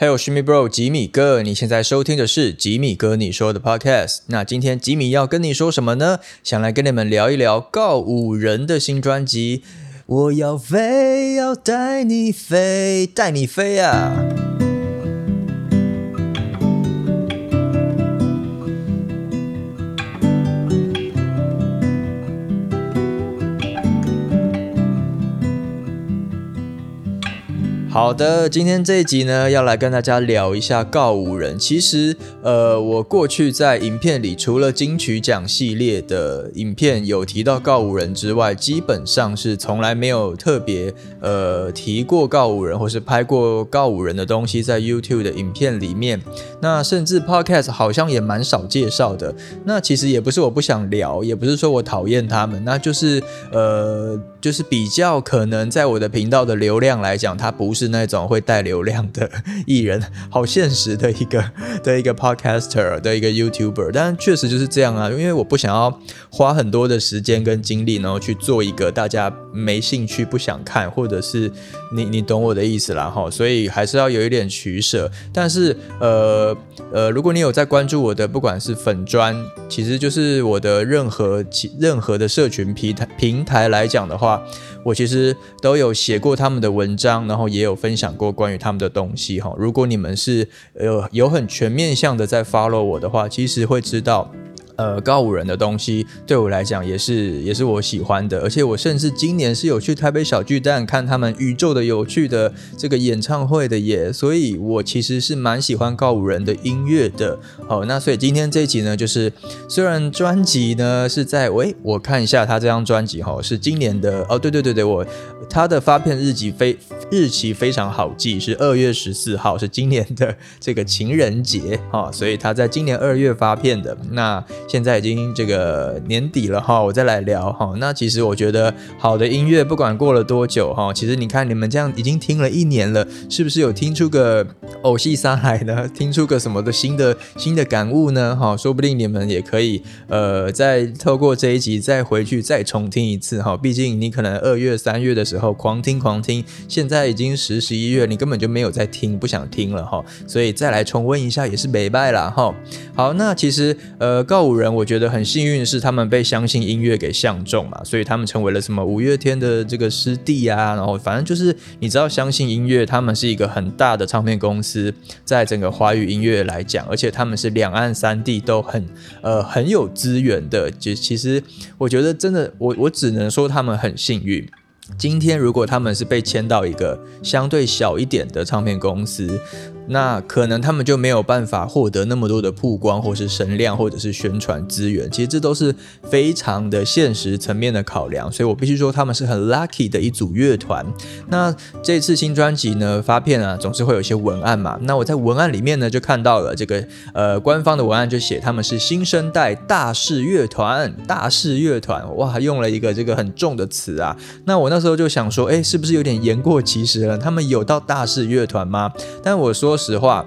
还有 Shimmy Bro 吉米哥，你现在收听的是吉米哥你说的 Podcast。那今天吉米要跟你说什么呢？想来跟你们聊一聊告五人的新专辑。我要飞，要带你飞，带你飞啊！好的，今天这一集呢，要来跟大家聊一下告五人。其实，呃，我过去在影片里，除了金曲奖系列的影片有提到告五人之外，基本上是从来没有特别呃提过告五人，或是拍过告五人的东西在 YouTube 的影片里面。那甚至 Podcast 好像也蛮少介绍的。那其实也不是我不想聊，也不是说我讨厌他们，那就是呃，就是比较可能在我的频道的流量来讲，它不是。那种会带流量的艺人，好现实的一个 的一个 podcaster 的一个 YouTuber，但确实就是这样啊，因为我不想要花很多的时间跟精力，然后去做一个大家没兴趣、不想看，或者是你你懂我的意思啦哈，所以还是要有一点取舍。但是呃呃，如果你有在关注我的，不管是粉砖，其实就是我的任何其任何的社群平台平台来讲的话。我其实都有写过他们的文章，然后也有分享过关于他们的东西哈。如果你们是有有很全面向的在 follow 我的话，其实会知道。呃，高五人的东西对我来讲也是也是我喜欢的，而且我甚至今年是有去台北小巨蛋看他们宇宙的有趣的这个演唱会的耶，所以我其实是蛮喜欢高五人的音乐的。好，那所以今天这一集呢，就是虽然专辑呢是在喂，我看一下他这张专辑哈，是今年的哦，对对对对，我他的发片日期非日期非常好记，是二月十四号，是今年的这个情人节哈，所以他在今年二月发片的那。现在已经这个年底了哈，我再来聊哈。那其实我觉得好的音乐不管过了多久哈，其实你看你们这样已经听了一年了，是不是有听出个偶戏上来呢？听出个什么的新的新的感悟呢？哈，说不定你们也可以呃再透过这一集再回去再重听一次哈。毕竟你可能二月三月的时候狂听狂听，现在已经十十一月，你根本就没有在听，不想听了哈。所以再来重温一下也是没败了哈。好，那其实呃告五。人我觉得很幸运是他们被相信音乐给相中嘛，所以他们成为了什么五月天的这个师弟啊，然后反正就是你知道相信音乐，他们是一个很大的唱片公司，在整个华语音乐来讲，而且他们是两岸三地都很呃很有资源的，就其实我觉得真的我我只能说他们很幸运。今天如果他们是被签到一个相对小一点的唱片公司。那可能他们就没有办法获得那么多的曝光，或是声量，或者是宣传资源。其实这都是非常的现实层面的考量，所以我必须说他们是很 lucky 的一组乐团。那这次新专辑呢发片啊，总是会有一些文案嘛。那我在文案里面呢就看到了这个呃官方的文案就写他们是新生代大势乐团，大势乐团哇，用了一个这个很重的词啊。那我那时候就想说，哎，是不是有点言过其实了？他们有到大势乐团吗？但我说。实话，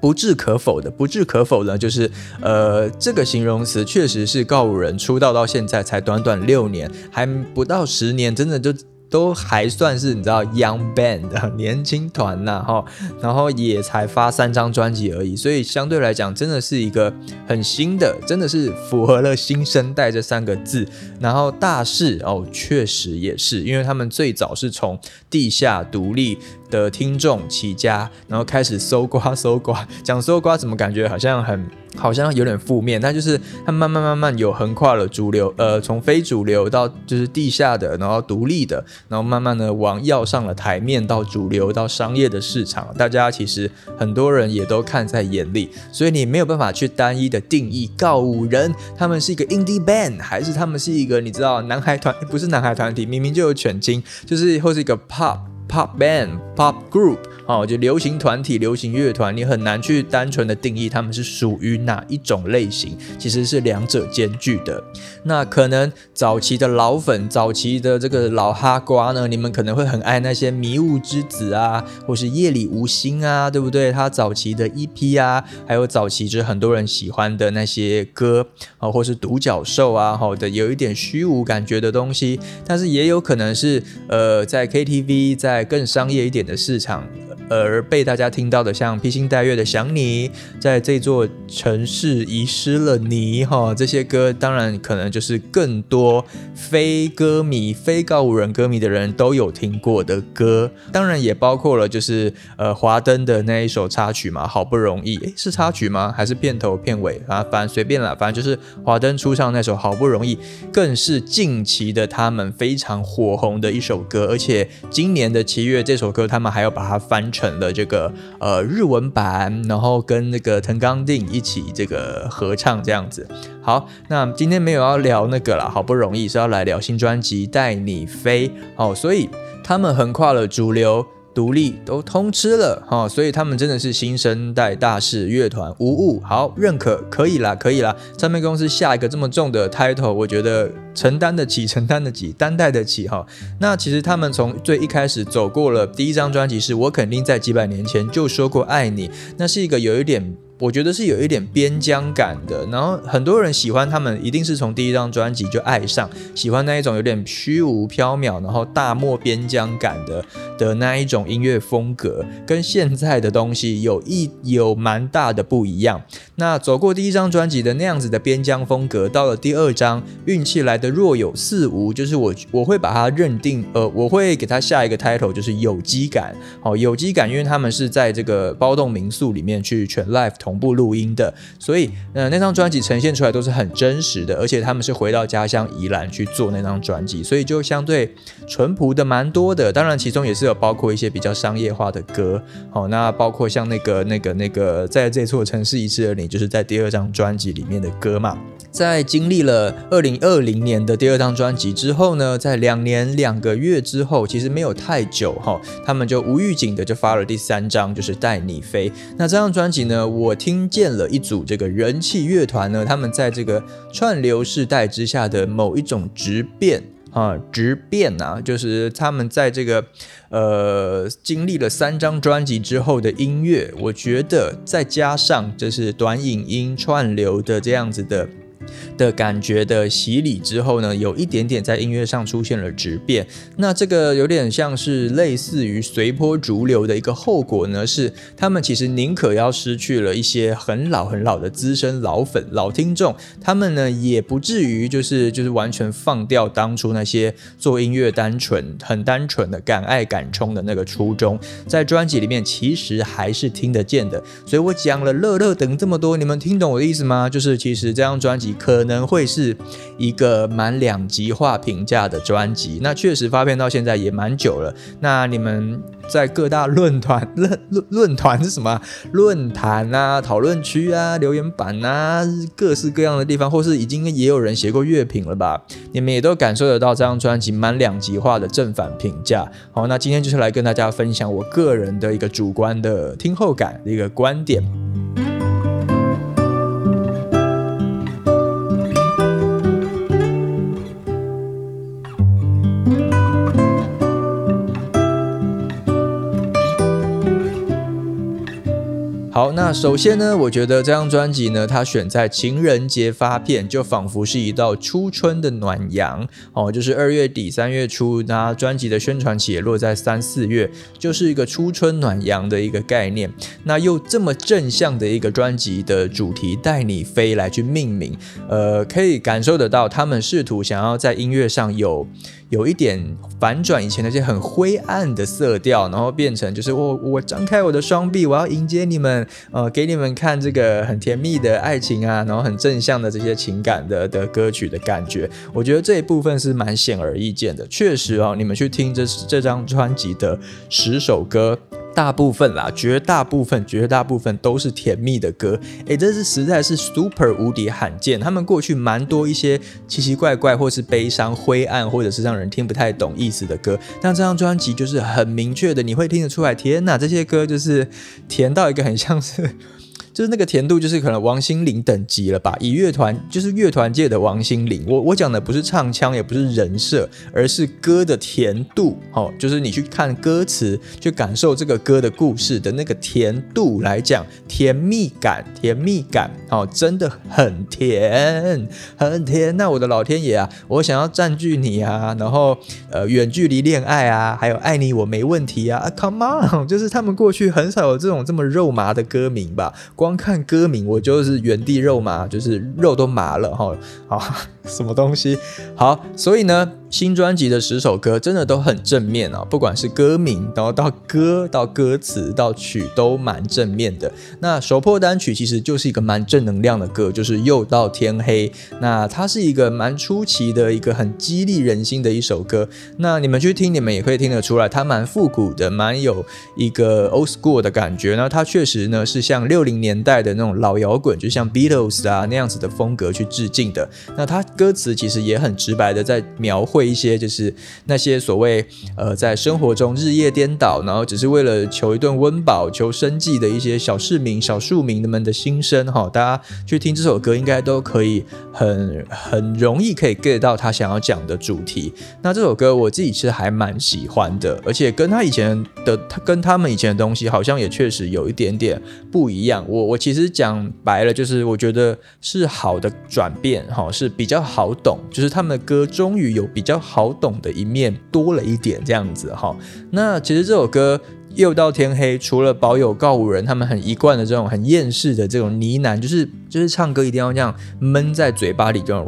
不置可否的，不置可否呢，就是呃，这个形容词确实是告五人出道到现在才短短六年，还不到十年，真的就。都还算是你知道 young band 年轻团呐哈，然后也才发三张专辑而已，所以相对来讲真的是一个很新的，真的是符合了新生代这三个字。然后大势哦，确实也是，因为他们最早是从地下独立的听众起家，然后开始搜刮搜刮，讲搜刮怎么感觉好像很。好像有点负面，但就是它慢慢慢慢有横跨了主流，呃，从非主流到就是地下的，然后独立的，然后慢慢的往要上了台面，到主流，到商业的市场，大家其实很多人也都看在眼里，所以你没有办法去单一的定义告五人，他们是一个 indie band，还是他们是一个你知道男孩团，不是男孩团体，明明就有犬精，就是或是一个 pop pop band pop group。哦，就流行团体、流行乐团，你很难去单纯的定义他们是属于哪一种类型，其实是两者兼具的。那可能早期的老粉、早期的这个老哈瓜呢，你们可能会很爱那些迷雾之子啊，或是夜里无心啊，对不对？他早期的 EP 啊，还有早期就是很多人喜欢的那些歌啊，或是独角兽啊，好的有一点虚无感觉的东西，但是也有可能是呃，在 KTV，在更商业一点的市场。而被大家听到的，像披星戴月的想你，在这座城市遗失了你哈，这些歌当然可能就是更多非歌迷、非告五人歌迷的人都有听过的歌，当然也包括了就是呃华灯的那一首插曲嘛，好不容易诶，是插曲吗？还是片头片尾啊？反正随便了，反正就是华灯初上那首好不容易，更是近期的他们非常火红的一首歌，而且今年的七月这首歌他们还要把它翻。成了这个呃日文版，然后跟那个藤冈定一起这个合唱这样子。好，那今天没有要聊那个了，好不容易是要来聊新专辑《带你飞》哦，所以他们横跨了主流。独立都通吃了哈，所以他们真的是新生代大势乐团，无误。好，认可，可以啦，可以啦。唱片公司下一个这么重的 title，我觉得承担得起，承担得起，担待得起哈。那其实他们从最一开始走过了第一张专辑，是我肯定在几百年前就说过爱你，那是一个有一点。我觉得是有一点边疆感的，然后很多人喜欢他们，一定是从第一张专辑就爱上，喜欢那一种有点虚无缥缈，然后大漠边疆感的的那一种音乐风格，跟现在的东西有一有蛮大的不一样。那走过第一张专辑的那样子的边疆风格，到了第二张，运气来的若有似无，就是我我会把它认定，呃，我会给它下一个 title，就是有机感。好，有机感，因为他们是在这个包栋民宿里面去全 live。同步录音的，所以呃那张专辑呈现出来都是很真实的，而且他们是回到家乡宜兰去做那张专辑，所以就相对淳朴的蛮多的。当然其中也是有包括一些比较商业化的歌，好，那包括像那个那个那个在这座城市遗失的你，就是在第二张专辑里面的歌嘛。在经历了二零二零年的第二张专辑之后呢，在两年两个月之后，其实没有太久哈，他们就无预警的就发了第三张，就是带你飞。那这张专辑呢，我听见了一组这个人气乐团呢，他们在这个串流时代之下的某一种质变啊，质变啊，就是他们在这个呃经历了三张专辑之后的音乐，我觉得再加上就是短影音串流的这样子的。的感觉的洗礼之后呢，有一点点在音乐上出现了质变。那这个有点像是类似于随波逐流的一个后果呢，是他们其实宁可要失去了一些很老很老的资深老粉、老听众，他们呢也不至于就是就是完全放掉当初那些做音乐单纯、很单纯的敢爱敢冲的那个初衷，在专辑里面其实还是听得见的。所以我讲了乐乐等这么多，你们听懂我的意思吗？就是其实这张专辑。可能会是一个蛮两极化评价的专辑，那确实发片到现在也蛮久了。那你们在各大论坛 论论论坛是什么？论坛啊、讨论区啊、留言板啊，各式各样的地方，或是已经也有人写过乐评了吧？你们也都感受得到这张专辑蛮两极化的正反评价。好，那今天就是来跟大家分享我个人的一个主观的听后感的一个观点。好，那首先呢，我觉得这张专辑呢，它选在情人节发片，就仿佛是一道初春的暖阳哦，就是二月底三月初，那专辑的宣传期也落在三四月，就是一个初春暖阳的一个概念。那又这么正向的一个专辑的主题，带你飞来去命名，呃，可以感受得到他们试图想要在音乐上有。有一点反转以前那些很灰暗的色调，然后变成就是我我张开我的双臂，我要迎接你们，呃，给你们看这个很甜蜜的爱情啊，然后很正向的这些情感的的歌曲的感觉，我觉得这一部分是蛮显而易见的。确实哦，你们去听这这张专辑的十首歌。大部分啦，绝大部分，绝大部分都是甜蜜的歌，诶，这是实在是 super 无敌罕见。他们过去蛮多一些奇奇怪怪，或是悲伤、灰暗，或者是让人听不太懂意思的歌。但这张专辑就是很明确的，你会听得出来，天哪，这些歌就是甜到一个很像是。就是那个甜度，就是可能王心凌等级了吧？以乐团就是乐团界的王心凌。我我讲的不是唱腔，也不是人设，而是歌的甜度。哦，就是你去看歌词，去感受这个歌的故事的那个甜度来讲，甜蜜感，甜蜜感，哦，真的很甜，很甜。那我的老天爷啊，我想要占据你啊，然后呃，远距离恋爱啊，还有爱你我没问题啊，Come on，就是他们过去很少有这种这么肉麻的歌名吧？光看歌名我就是原地肉麻，就是肉都麻了哈。好，什么东西？好，所以呢。新专辑的十首歌真的都很正面啊，不管是歌名，然后到歌到歌词到曲都蛮正面的。那首破单曲其实就是一个蛮正能量的歌，就是又到天黑。那它是一个蛮出奇的一个很激励人心的一首歌。那你们去听，你们也可以听得出来，它蛮复古的，蛮有一个 old school 的感觉。那它确实呢是像六零年代的那种老摇滚，就像 Beatles 啊那样子的风格去致敬的。那它歌词其实也很直白的在描绘。会一些就是那些所谓呃在生活中日夜颠倒，然后只是为了求一顿温饱、求生计的一些小市民、小庶民们的心声哈。大家去听这首歌，应该都可以很很容易可以 get 到他想要讲的主题。那这首歌我自己是还蛮喜欢的，而且跟他以前的他跟他们以前的东西好像也确实有一点点不一样。我我其实讲白了，就是我觉得是好的转变哈，是比较好懂，就是他们的歌终于有比。比较好懂的一面多了一点，这样子哈。那其实这首歌。又到天黑，除了保有告五人他们很一贯的这种很厌世的这种呢喃，就是就是唱歌一定要这样闷在嘴巴里，这种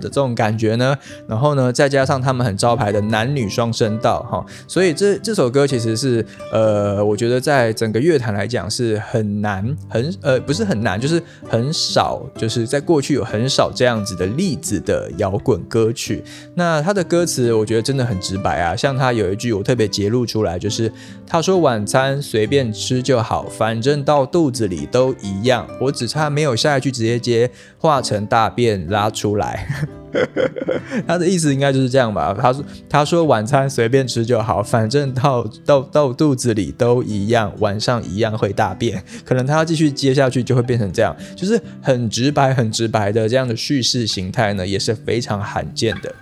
的这种感觉呢。然后呢，再加上他们很招牌的男女双声道，哈，所以这这首歌其实是呃，我觉得在整个乐坛来讲是很难，很呃不是很难，就是很少，就是在过去有很少这样子的例子的摇滚歌曲。那他的歌词，我觉得真的很直白。啊，像他有一句我特别揭露出来，就是他说晚餐随便吃就好，反反正到肚子里都一样。我只差没有下一句直接接化成大便拉出来。他的意思应该就是这样吧？他说他说晚餐随便吃就好，反正到到到肚子里都一样，晚上一样会大便。可能他要继续接下去就会变成这样，就是很直白很直白的这样的叙事形态呢，也是非常罕见的。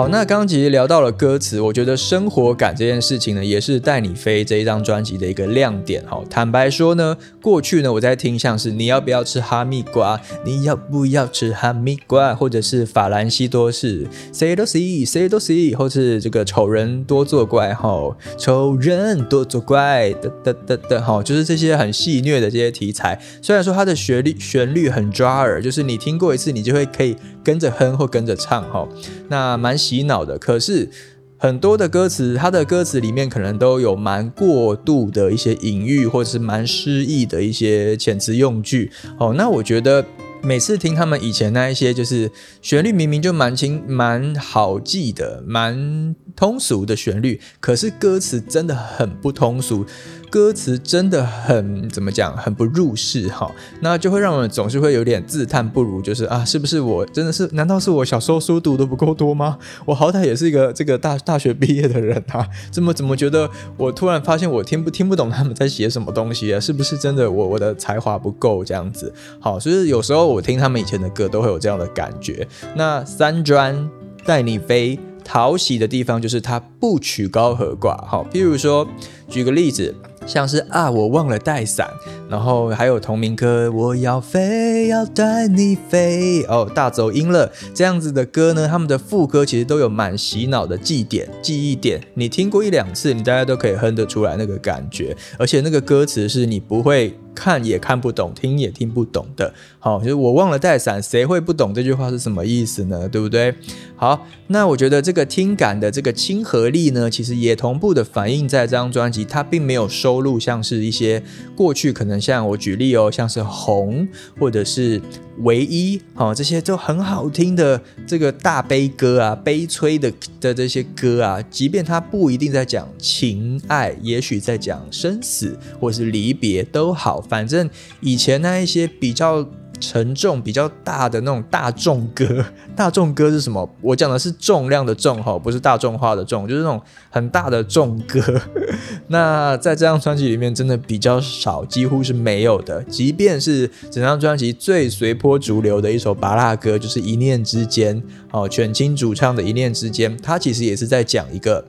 好，那刚刚其实聊到了歌词，我觉得生活感这件事情呢，也是带你飞这一张专辑的一个亮点。哈，坦白说呢，过去呢我在听像是你要不要吃哈密瓜，你要不要吃哈密瓜，或者是法兰西多士，say 都 see，say 都 see，或是这个丑人多作怪，哈，丑人多作怪的的的的，哈，就是这些很戏谑的这些题材。虽然说它的旋律旋律很抓耳，就是你听过一次，你就会可以跟着哼或跟着唱，哈，那蛮喜。洗脑的，可是很多的歌词，它的歌词里面可能都有蛮过度的一些隐喻，或者是蛮诗意的一些遣词用句。哦，那我觉得每次听他们以前那一些，就是旋律明明就蛮轻、蛮好记的、蛮通俗的旋律，可是歌词真的很不通俗。歌词真的很怎么讲，很不入世哈，那就会让我们总是会有点自叹不如，就是啊，是不是我真的是？难道是我小时候书读的不够多吗？我好歹也是一个这个大大学毕业的人啊，怎么怎么觉得我突然发现我听不听不懂他们在写什么东西啊？是不是真的我我的才华不够这样子？好，所以有时候我听他们以前的歌都会有这样的感觉。那三专带你飞，讨喜的地方就是它不曲高和寡。好，譬如说举个例子。像是啊，我忘了带伞，然后还有同名歌，我要飞，要带你飞哦，大走音了，这样子的歌呢，他们的副歌其实都有蛮洗脑的记点、记忆点，你听过一两次，你大家都可以哼得出来那个感觉，而且那个歌词是你不会看也看不懂，听也听不懂的。好，就是我忘了带伞，谁会不懂这句话是什么意思呢？对不对？好，那我觉得这个听感的这个亲和力呢，其实也同步的反映在这张专辑，它并没有收录像是一些过去可能像我举例哦，像是红或者是唯一，好，这些都很好听的这个大悲歌啊，悲催的的这些歌啊，即便它不一定在讲情爱，也许在讲生死或是离别都好，反正以前那一些比较。沉重比较大的那种大众歌，大众歌是什么？我讲的是重量的重哈，不是大众化的重，就是那种很大的重歌。那在这张专辑里面，真的比较少，几乎是没有的。即便是整张专辑最随波逐流的一首拔蜡歌，就是《一念之间》哦，犬青主唱的《一念之间》，它其实也是在讲一个。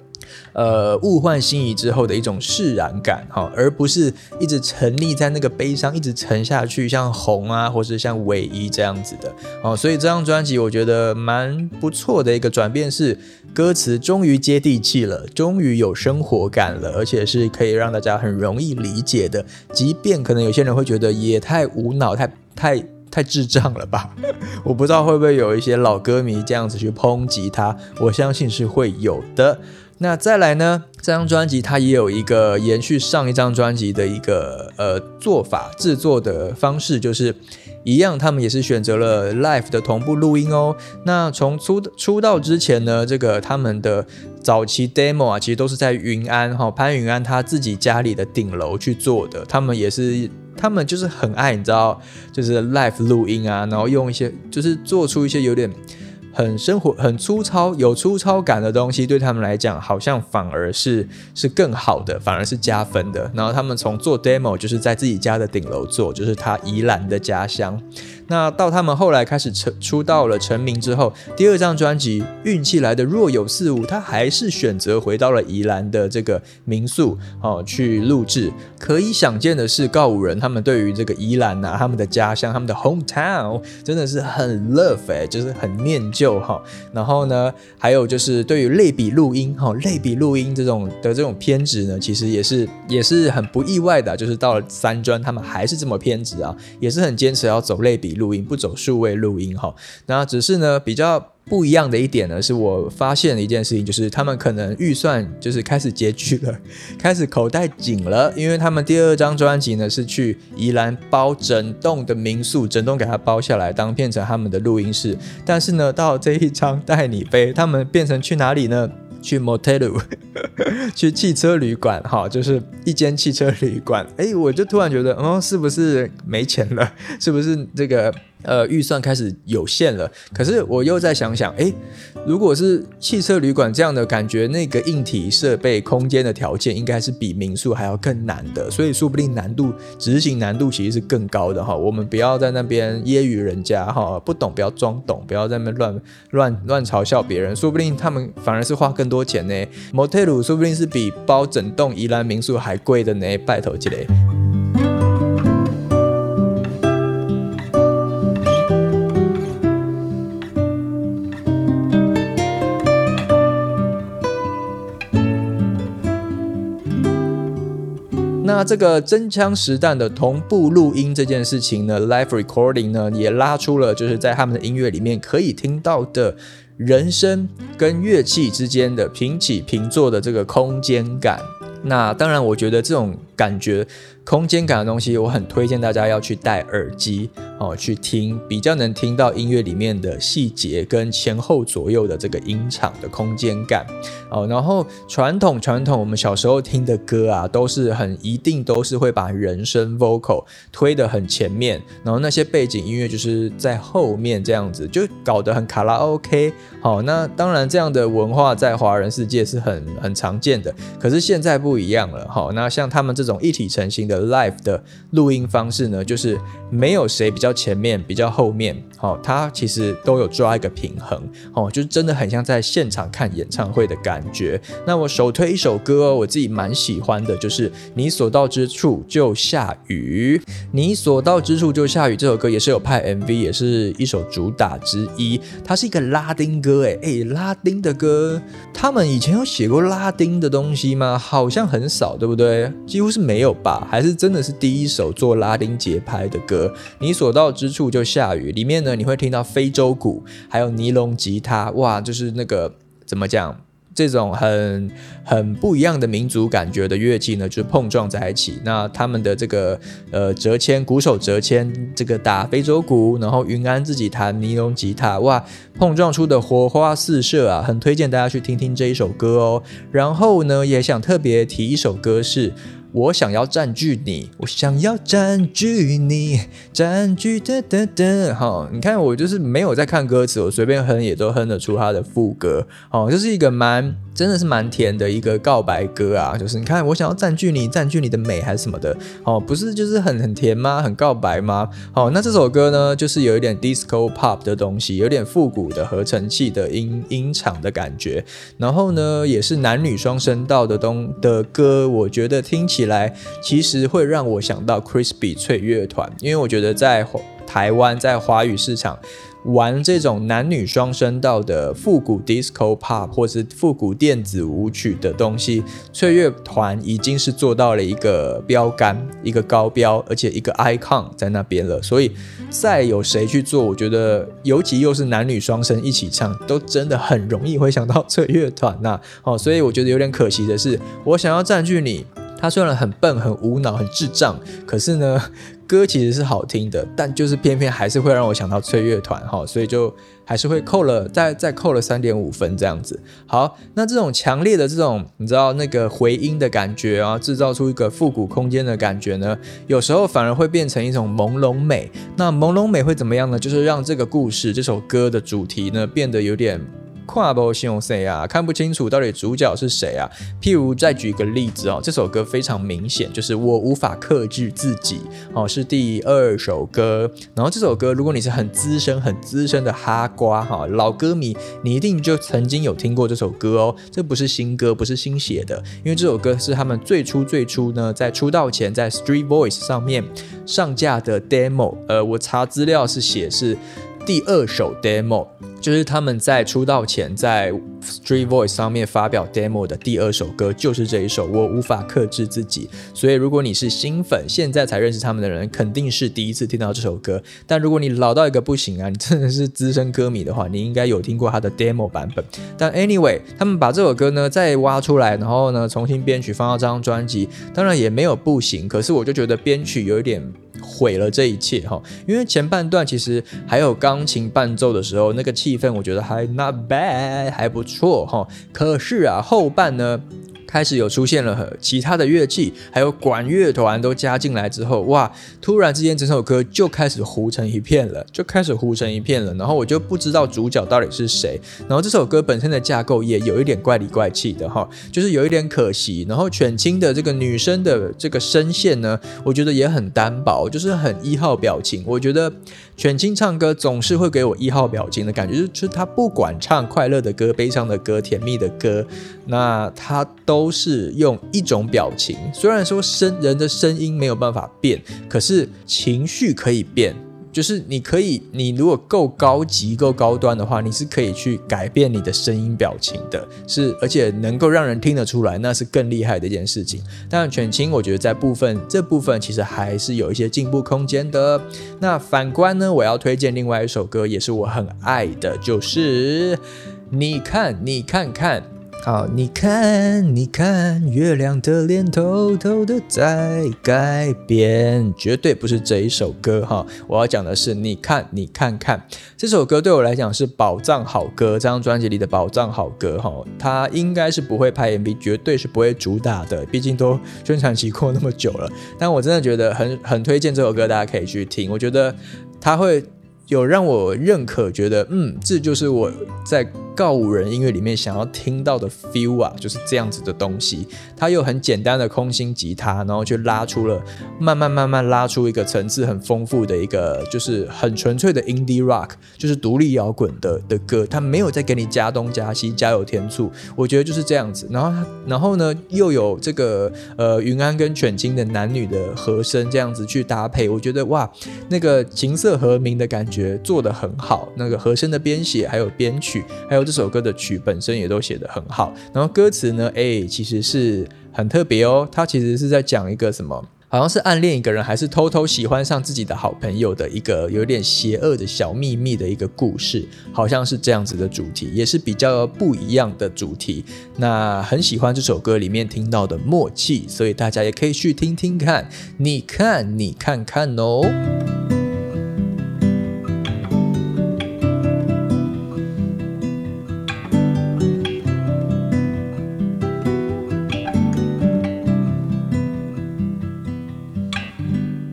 呃，物换星移之后的一种释然感，哈，而不是一直沉溺在那个悲伤，一直沉下去，像红啊，或是像唯一这样子的，哦，所以这张专辑我觉得蛮不错的一个转变是，歌词终于接地气了，终于有生活感了，而且是可以让大家很容易理解的，即便可能有些人会觉得也太无脑，太太太智障了吧？我不知道会不会有一些老歌迷这样子去抨击他，我相信是会有的。那再来呢？这张专辑它也有一个延续上一张专辑的一个呃做法制作的方式，就是一样，他们也是选择了 live 的同步录音哦。那从出出道之前呢，这个他们的早期 demo 啊，其实都是在云安哈潘云安他自己家里的顶楼去做的。他们也是，他们就是很爱你知道，就是 live 录音啊，然后用一些就是做出一些有点。很生活、很粗糙、有粗糙感的东西，对他们来讲，好像反而是是更好的，反而是加分的。然后他们从做 demo，就是在自己家的顶楼做，就是他宜兰的家乡。那到他们后来开始成出道了成名之后，第二张专辑《运气来的若有似无》，他还是选择回到了宜兰的这个民宿哦去录制。可以想见的是，告五人他们对于这个宜兰呐，他们的家乡，他们的 hometown，真的是很 love 哎，就是很念旧哈。然后呢，还有就是对于类比录音哈，类比录音这种的这种偏执呢，其实也是也是很不意外的，就是到了三专，他们还是这么偏执啊，也是很坚持要走类比。录音不走数位录音哈，那只是呢比较不一样的一点呢，是我发现的一件事情，就是他们可能预算就是开始拮据了，开始口袋紧了，因为他们第二张专辑呢是去宜兰包整栋的民宿，整栋给他包下来当变成他们的录音室，但是呢到这一张带你飞，他们变成去哪里呢？去 motel，去汽车旅馆，哈，就是一间汽车旅馆。哎，我就突然觉得，哦，是不是没钱了？是不是这个？呃，预算开始有限了，可是我又在想想，诶，如果是汽车旅馆这样的感觉，那个硬体设备、空间的条件应该是比民宿还要更难的，所以说不定难度执行难度其实是更高的哈。我们不要在那边揶揄人家哈，不懂不要装懂，不要在那边乱乱乱嘲笑别人，说不定他们反而是花更多钱呢。motel 说不定是比包整栋宜兰民宿还贵的呢，拜托之类。那这个真枪实弹的同步录音这件事情呢，live recording 呢，也拉出了就是在他们的音乐里面可以听到的人声跟乐器之间的平起平坐的这个空间感。那当然，我觉得这种感觉。空间感的东西，我很推荐大家要去戴耳机哦，去听，比较能听到音乐里面的细节跟前后左右的这个音场的空间感哦。然后传统传统，我们小时候听的歌啊，都是很一定都是会把人声 vocal 推得很前面，然后那些背景音乐就是在后面这样子，就搞得很卡拉 OK。好，那当然这样的文化在华人世界是很很常见的，可是现在不一样了。好，那像他们这种种一体成型。的 live 的录音方式呢，就是没有谁比较前面、比较后面，好，它其实都有抓一个平衡，哦，就是真的很像在现场看演唱会的感觉。那我首推一首歌哦，我自己蛮喜欢的，就是《你所到之处就下雨》。你所到之处就下雨这首歌也是有拍 MV，也是一首主打之一。它是一个拉丁歌，哎哎，拉丁的歌，他们以前有写过拉丁的东西吗？好像很少，对不对？几乎是没有吧？还是真的是第一首做拉丁节拍的歌？你所到之处就下雨，里面呢你会听到非洲鼓，还有尼龙吉他，哇，就是那个怎么讲？这种很很不一样的民族感觉的乐器呢，就是碰撞在一起。那他们的这个呃折签鼓手折签，这个打非洲鼓，然后云安自己弹尼龙吉他，哇，碰撞出的火花四射啊！很推荐大家去听听这一首歌哦。然后呢，也想特别提一首歌是。我想要占据你，我想要占据你，占据的的的。好，你看我就是没有在看歌词，我随便哼也都哼得出它的副歌。哦，就是一个蛮真的是蛮甜的一个告白歌啊。就是你看我想要占据你，占据你的美还是什么的。哦，不是就是很很甜吗？很告白吗？哦，那这首歌呢，就是有一点 disco pop 的东西，有点复古的合成器的音音场的感觉。然后呢，也是男女双声道的东的歌，我觉得听起。起来其实会让我想到 Crispy 脆乐团，因为我觉得在台湾在华语市场玩这种男女双声道的复古 disco pop 或是复古电子舞曲的东西，脆乐团已经是做到了一个标杆、一个高标，而且一个 icon 在那边了。所以再有谁去做，我觉得尤其又是男女双声一起唱，都真的很容易会想到脆乐团呐。哦，所以我觉得有点可惜的是，我想要占据你。他虽然很笨、很无脑、很智障，可是呢，歌其实是好听的，但就是偏偏还是会让我想到吹乐团哈，所以就还是会扣了，再再扣了三点五分这样子。好，那这种强烈的这种你知道那个回音的感觉啊，制造出一个复古空间的感觉呢，有时候反而会变成一种朦胧美。那朦胧美会怎么样呢？就是让这个故事、这首歌的主题呢，变得有点。跨不信用谁啊？看不清楚到底主角是谁啊？譬如再举一个例子哦，这首歌非常明显，就是我无法克制自己哦，是第二首歌。然后这首歌，如果你是很资深、很资深的哈瓜哈老歌迷，你一定就曾经有听过这首歌哦。这不是新歌，不是新写的，因为这首歌是他们最初最初呢，在出道前在 Street Voice 上面上架的 demo。呃，我查资料是写是。第二首 demo 就是他们在出道前在 Street Voice 上面发表 demo 的第二首歌，就是这一首。我无法克制自己。所以如果你是新粉，现在才认识他们的人，肯定是第一次听到这首歌。但如果你老到一个不行啊，你真的是资深歌迷的话，你应该有听过他的 demo 版本。但 anyway，他们把这首歌呢再挖出来，然后呢重新编曲放到这张专辑，当然也没有不行。可是我就觉得编曲有一点。毁了这一切哈，因为前半段其实还有钢琴伴奏的时候，那个气氛我觉得还 not bad，还不错哈。可是啊，后半呢？开始有出现了其他的乐器，还有管乐团都加进来之后，哇！突然之间整首歌就开始糊成一片了，就开始糊成一片了。然后我就不知道主角到底是谁。然后这首歌本身的架构也有一点怪里怪气的哈，就是有一点可惜。然后犬青的这个女生的这个声线呢，我觉得也很单薄，就是很一号表情。我觉得犬青唱歌总是会给我一号表情的感觉，就是他不管唱快乐的歌、悲伤的歌、甜蜜的歌，那他。都是用一种表情，虽然说声人的声音没有办法变，可是情绪可以变。就是你可以，你如果够高级、够高端的话，你是可以去改变你的声音表情的，是而且能够让人听得出来，那是更厉害的一件事情。但犬青，我觉得在部分这部分其实还是有一些进步空间的。那反观呢，我要推荐另外一首歌，也是我很爱的，就是你看，你看看。好，你看，你看，月亮的脸偷偷的在改变，绝对不是这一首歌哈。我要讲的是，你看，你看看，这首歌对我来讲是宝藏好歌，这张专辑里的宝藏好歌哈。它应该是不会拍 MV，绝对是不会主打的，毕竟都宣传期过那么久了。但我真的觉得很很推荐这首歌，大家可以去听。我觉得它会有让我认可，觉得嗯，这就是我在。告五人音乐里面想要听到的 feel 啊，就是这样子的东西。它有很简单的空心吉他，然后去拉出了慢慢慢慢拉出一个层次很丰富的一个，就是很纯粹的 indie rock，就是独立摇滚的的歌。它没有再给你加东加西加油添醋，我觉得就是这样子。然后然后呢，又有这个呃云安跟犬青的男女的和声这样子去搭配，我觉得哇，那个琴瑟和鸣的感觉做得很好。那个和声的编写还有编曲，还有这首歌的曲本身也都写得很好。然后歌词呢，哎，其实是。很特别哦，他其实是在讲一个什么，好像是暗恋一个人，还是偷偷喜欢上自己的好朋友的一个有点邪恶的小秘密的一个故事，好像是这样子的主题，也是比较不一样的主题。那很喜欢这首歌里面听到的默契，所以大家也可以去听听看，你看，你看看哦。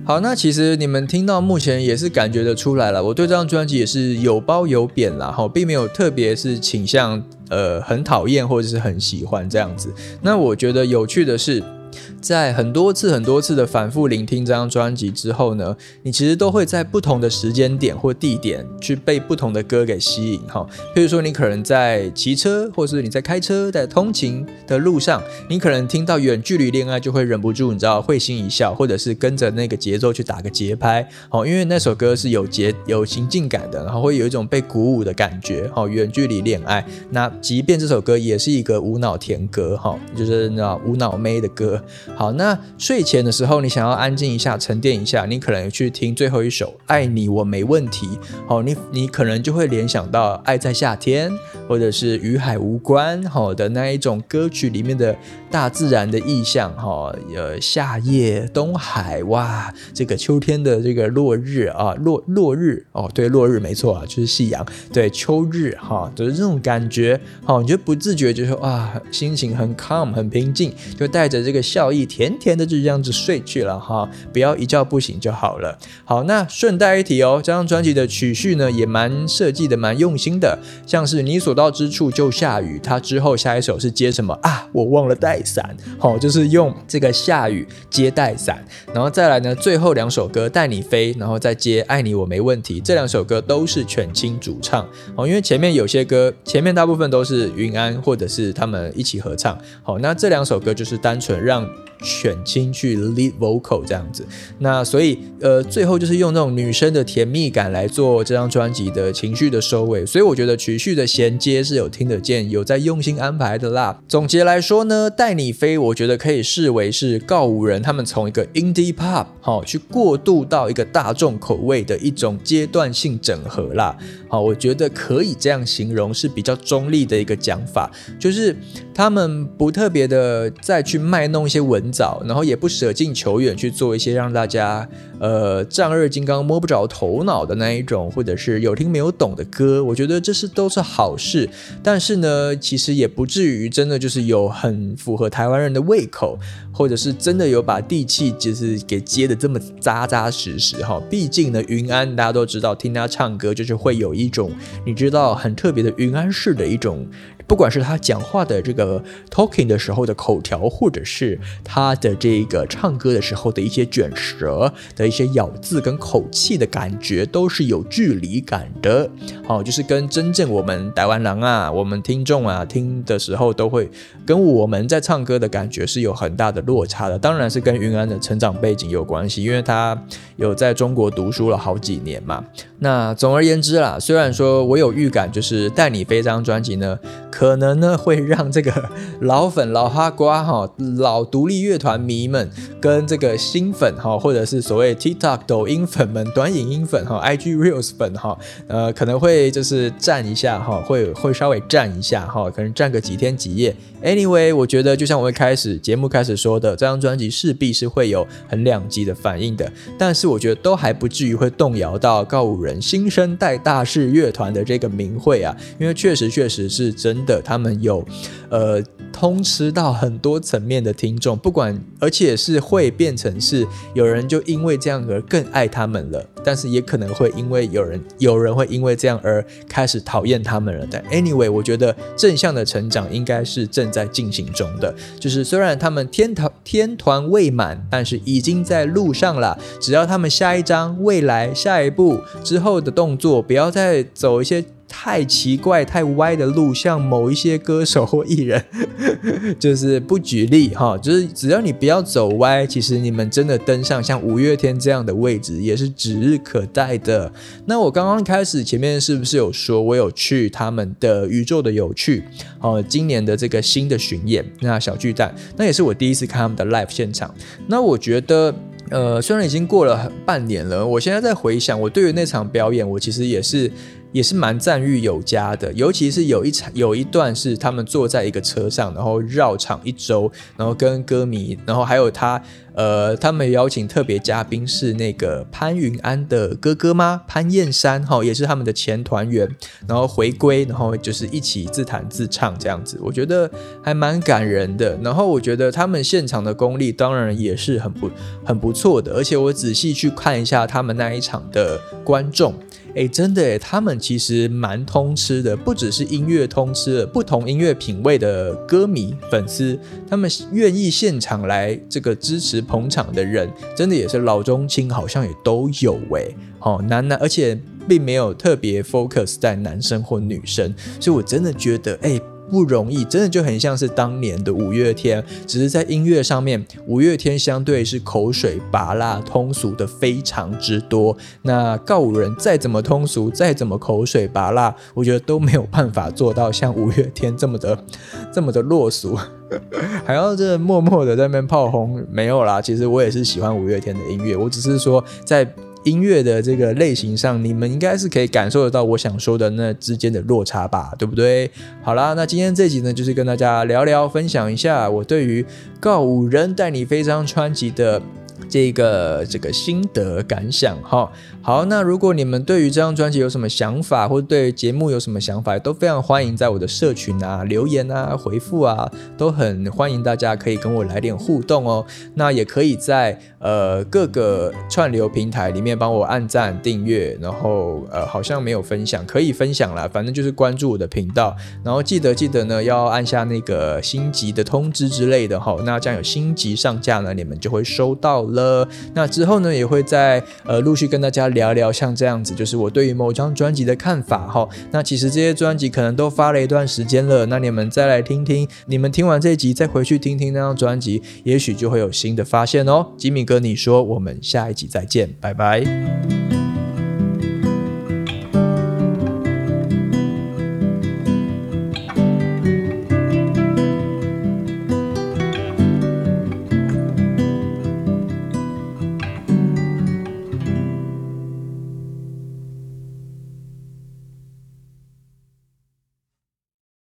好，那其实你们听到目前也是感觉得出来了，我对这张专辑也是有褒有贬啦，哈，并没有特别是倾向呃很讨厌或者是很喜欢这样子。那我觉得有趣的是。在很多次、很多次的反复聆听这张专辑之后呢，你其实都会在不同的时间点或地点去被不同的歌给吸引哈。譬如说，你可能在骑车，或是你在开车，在通勤的路上，你可能听到《远距离恋爱》就会忍不住，你知道会心一笑，或者是跟着那个节奏去打个节拍，哦，因为那首歌是有节、有行进感的，然后会有一种被鼓舞的感觉。好，《远距离恋爱》，那即便这首歌也是一个无脑甜歌，哈，就是那无脑妹的歌。好，那睡前的时候，你想要安静一下、沉淀一下，你可能去听最后一首《爱你我没问题》。好，你你可能就会联想到《爱在夏天》，或者是《与海无关》好的那一种歌曲里面的大自然的意象。哈，呃，夏夜、东海，哇，这个秋天的这个落日啊，落落日哦，对，落日没错啊，就是夕阳。对，秋日哈，就是这种感觉。好，你就不自觉就是哇，心情很 calm，很平静，就带着这个笑意。甜甜的就这样子睡去了哈，不要一觉不醒就好了。好，那顺带一提哦，这张专辑的曲序呢也蛮设计的，蛮用心的。像是你所到之处就下雨，它之后下一首是接什么啊？我忘了带伞。好，就是用这个下雨接带伞，然后再来呢，最后两首歌带你飞，然后再接爱你我没问题。这两首歌都是犬青主唱哦，因为前面有些歌前面大部分都是云安或者是他们一起合唱。好，那这两首歌就是单纯让。 그냥 选青去 lead vocal 这样子，那所以呃最后就是用那种女生的甜蜜感来做这张专辑的情绪的收尾，所以我觉得曲序的衔接是有听得见，有在用心安排的啦。总结来说呢，带你飞，我觉得可以视为是告五人他们从一个 indie pop 好去过渡到一个大众口味的一种阶段性整合啦。好，我觉得可以这样形容是比较中立的一个讲法，就是他们不特别的再去卖弄一些文。早，然后也不舍近求远去做一些让大家呃丈二金刚摸不着头脑的那一种，或者是有听没有懂的歌，我觉得这是都是好事。但是呢，其实也不至于真的就是有很符合台湾人的胃口，或者是真的有把地气就是给接的这么扎扎实实哈。毕竟呢，云安大家都知道，听他唱歌就是会有一种你知道很特别的云安式的一种。不管是他讲话的这个 talking 的时候的口条，或者是他的这个唱歌的时候的一些卷舌的一些咬字跟口气的感觉，都是有距离感的。好，就是跟真正我们台湾人啊，我们听众啊听的时候，都会跟我们在唱歌的感觉是有很大的落差的。当然是跟云安的成长背景有关系，因为他有在中国读书了好几年嘛。那总而言之啦，虽然说我有预感，就是带你飞这张专辑呢。可能呢会让这个 老粉、老哈瓜哈、老独立乐团迷们跟这个新粉哈，或者是所谓 TikTok 抖音粉们、短影音粉哈、IG Reels 粉哈，呃，可能会就是站一下哈，会会稍微站一下哈，可能站个几天几夜。Anyway，我觉得就像我一开始节目开始说的，这张专辑势必是会有很两极的反应的，但是我觉得都还不至于会动摇到告五人新生代大势乐团的这个名讳啊，因为确实确实是真。的他们有呃。通吃到很多层面的听众，不管，而且是会变成是有人就因为这样而更爱他们了，但是也可能会因为有人有人会因为这样而开始讨厌他们了。但 anyway，我觉得正向的成长应该是正在进行中的，就是虽然他们天团天团未满，但是已经在路上了。只要他们下一章未来下一步之后的动作，不要再走一些。太奇怪、太歪的路，像某一些歌手或艺人，就是不举例哈，就是只要你不要走歪，其实你们真的登上像五月天这样的位置，也是指日可待的。那我刚刚开始前面是不是有说，我有去他们的宇宙的有趣哦，今年的这个新的巡演，那小巨蛋，那也是我第一次看他们的 live 现场。那我觉得，呃，虽然已经过了半年了，我现在在回想，我对于那场表演，我其实也是。也是蛮赞誉有加的，尤其是有一场有一段是他们坐在一个车上，然后绕场一周，然后跟歌迷，然后还有他，呃，他们邀请特别嘉宾是那个潘云安的哥哥吗？潘燕山哈，也是他们的前团员，然后回归，然后就是一起自弹自唱这样子，我觉得还蛮感人的。然后我觉得他们现场的功力当然也是很不很不错的，而且我仔细去看一下他们那一场的观众。哎，真的哎，他们其实蛮通吃的，不只是音乐通吃，不同音乐品味的歌迷粉丝，他们愿意现场来这个支持捧场的人，真的也是老中青，好像也都有哎，好男男，而且并没有特别 focus 在男生或女生，所以我真的觉得哎。不容易，真的就很像是当年的五月天，只是在音乐上面，五月天相对是口水拔辣通俗的非常之多。那告五人再怎么通俗，再怎么口水拔辣，我觉得都没有办法做到像五月天这么的 这么的落俗，还要这默默的在那边炮轰。没有啦，其实我也是喜欢五月天的音乐，我只是说在。音乐的这个类型上，你们应该是可以感受得到我想说的那之间的落差吧，对不对？好啦，那今天这集呢，就是跟大家聊聊，分享一下我对于告五人带你飞上川籍的。这个这个心得感想哈，好，那如果你们对于这张专辑有什么想法，或者对节目有什么想法，都非常欢迎在我的社群啊留言啊回复啊，都很欢迎大家可以跟我来点互动哦。那也可以在呃各个串流平台里面帮我按赞订阅，然后呃好像没有分享，可以分享啦，反正就是关注我的频道，然后记得记得呢要按下那个新集的通知之类的哈，那这样有新集上架呢，你们就会收到。了，那之后呢，也会在呃陆续跟大家聊聊像这样子，就是我对于某张专辑的看法哈。那其实这些专辑可能都发了一段时间了，那你们再来听听，你们听完这一集再回去听听那张专辑，也许就会有新的发现哦。吉米哥，你说我们下一集再见，拜拜。